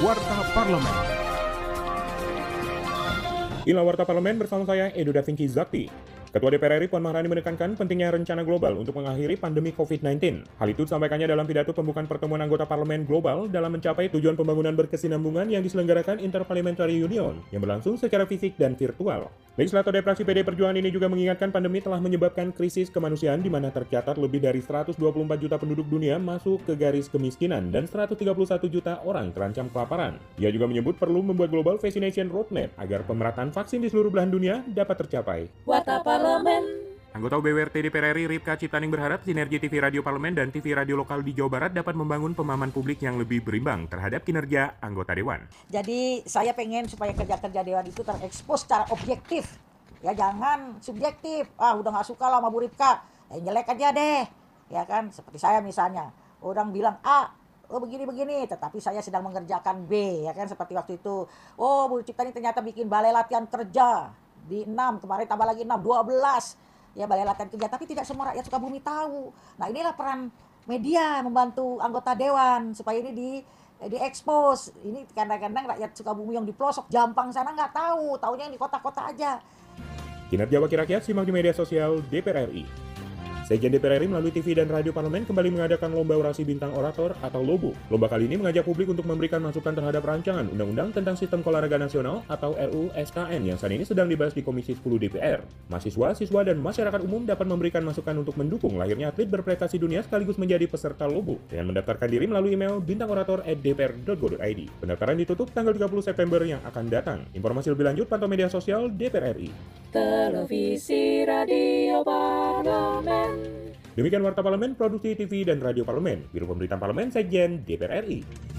Warta Parlemen. Inilah Warta Parlemen bersama saya Edo Da Vinci Zakti. Ketua DPR RI Puan Maharani menekankan pentingnya rencana global untuk mengakhiri pandemi COVID-19. Hal itu disampaikannya dalam pidato pembukaan pertemuan anggota parlemen global dalam mencapai tujuan pembangunan berkesinambungan yang diselenggarakan Interparliamentary Union yang berlangsung secara fisik dan virtual. Legislator Depresi PD Perjuangan ini juga mengingatkan pandemi telah menyebabkan krisis kemanusiaan di mana tercatat lebih dari 124 juta penduduk dunia masuk ke garis kemiskinan dan 131 juta orang terancam kelaparan. Ia juga menyebut perlu membuat Global Vaccination Roadmap agar pemerataan vaksin di seluruh belahan dunia dapat tercapai. Warta Parlemen. Anggota BWRT DPR RI Ripka Ciptaning berharap sinergi TV Radio Parlemen dan TV Radio lokal di Jawa Barat dapat membangun pemahaman publik yang lebih berimbang terhadap kinerja anggota dewan. Jadi saya pengen supaya kerja-kerja dewan itu terekspos secara objektif. Ya jangan subjektif. Ah udah nggak suka lah sama Bu Ripka. Ya jelek aja deh. Ya kan seperti saya misalnya. Orang bilang A, oh begini-begini, tetapi saya sedang mengerjakan B, ya kan seperti waktu itu. Oh Bu Ciptaning ternyata bikin balai latihan kerja di 6, kemarin tambah lagi 6, 12 ya balai latihan kerja. Tapi tidak semua rakyat Sukabumi tahu. Nah inilah peran media membantu anggota dewan supaya ini di diekspos. Ini kadang-kadang rakyat Sukabumi yang di pelosok Jampang sana nggak tahu. Taunya yang di kota-kota aja. Kinerja Wakil Rakyat simak di media sosial DPR RI. Sekjen DPR RI melalui TV dan radio parlemen kembali mengadakan Lomba Orasi Bintang Orator atau LOBO. Lomba kali ini mengajak publik untuk memberikan masukan terhadap rancangan Undang-Undang tentang Sistem Olahraga Nasional atau RUU SKN yang saat ini sedang dibahas di Komisi 10 DPR. Mahasiswa, siswa, dan masyarakat umum dapat memberikan masukan untuk mendukung lahirnya atlet berprestasi dunia sekaligus menjadi peserta LOBO dengan mendaftarkan diri melalui email bintangorator@dpr.go.id. Pendaftaran ditutup tanggal 30 September yang akan datang. Informasi lebih lanjut pantau media sosial DPR RI. Televisi Radio Parlemen. Demikian Warta Parlemen, Produksi TV dan Radio Parlemen, Biro Pemberitaan Parlemen, Sekjen DPR RI.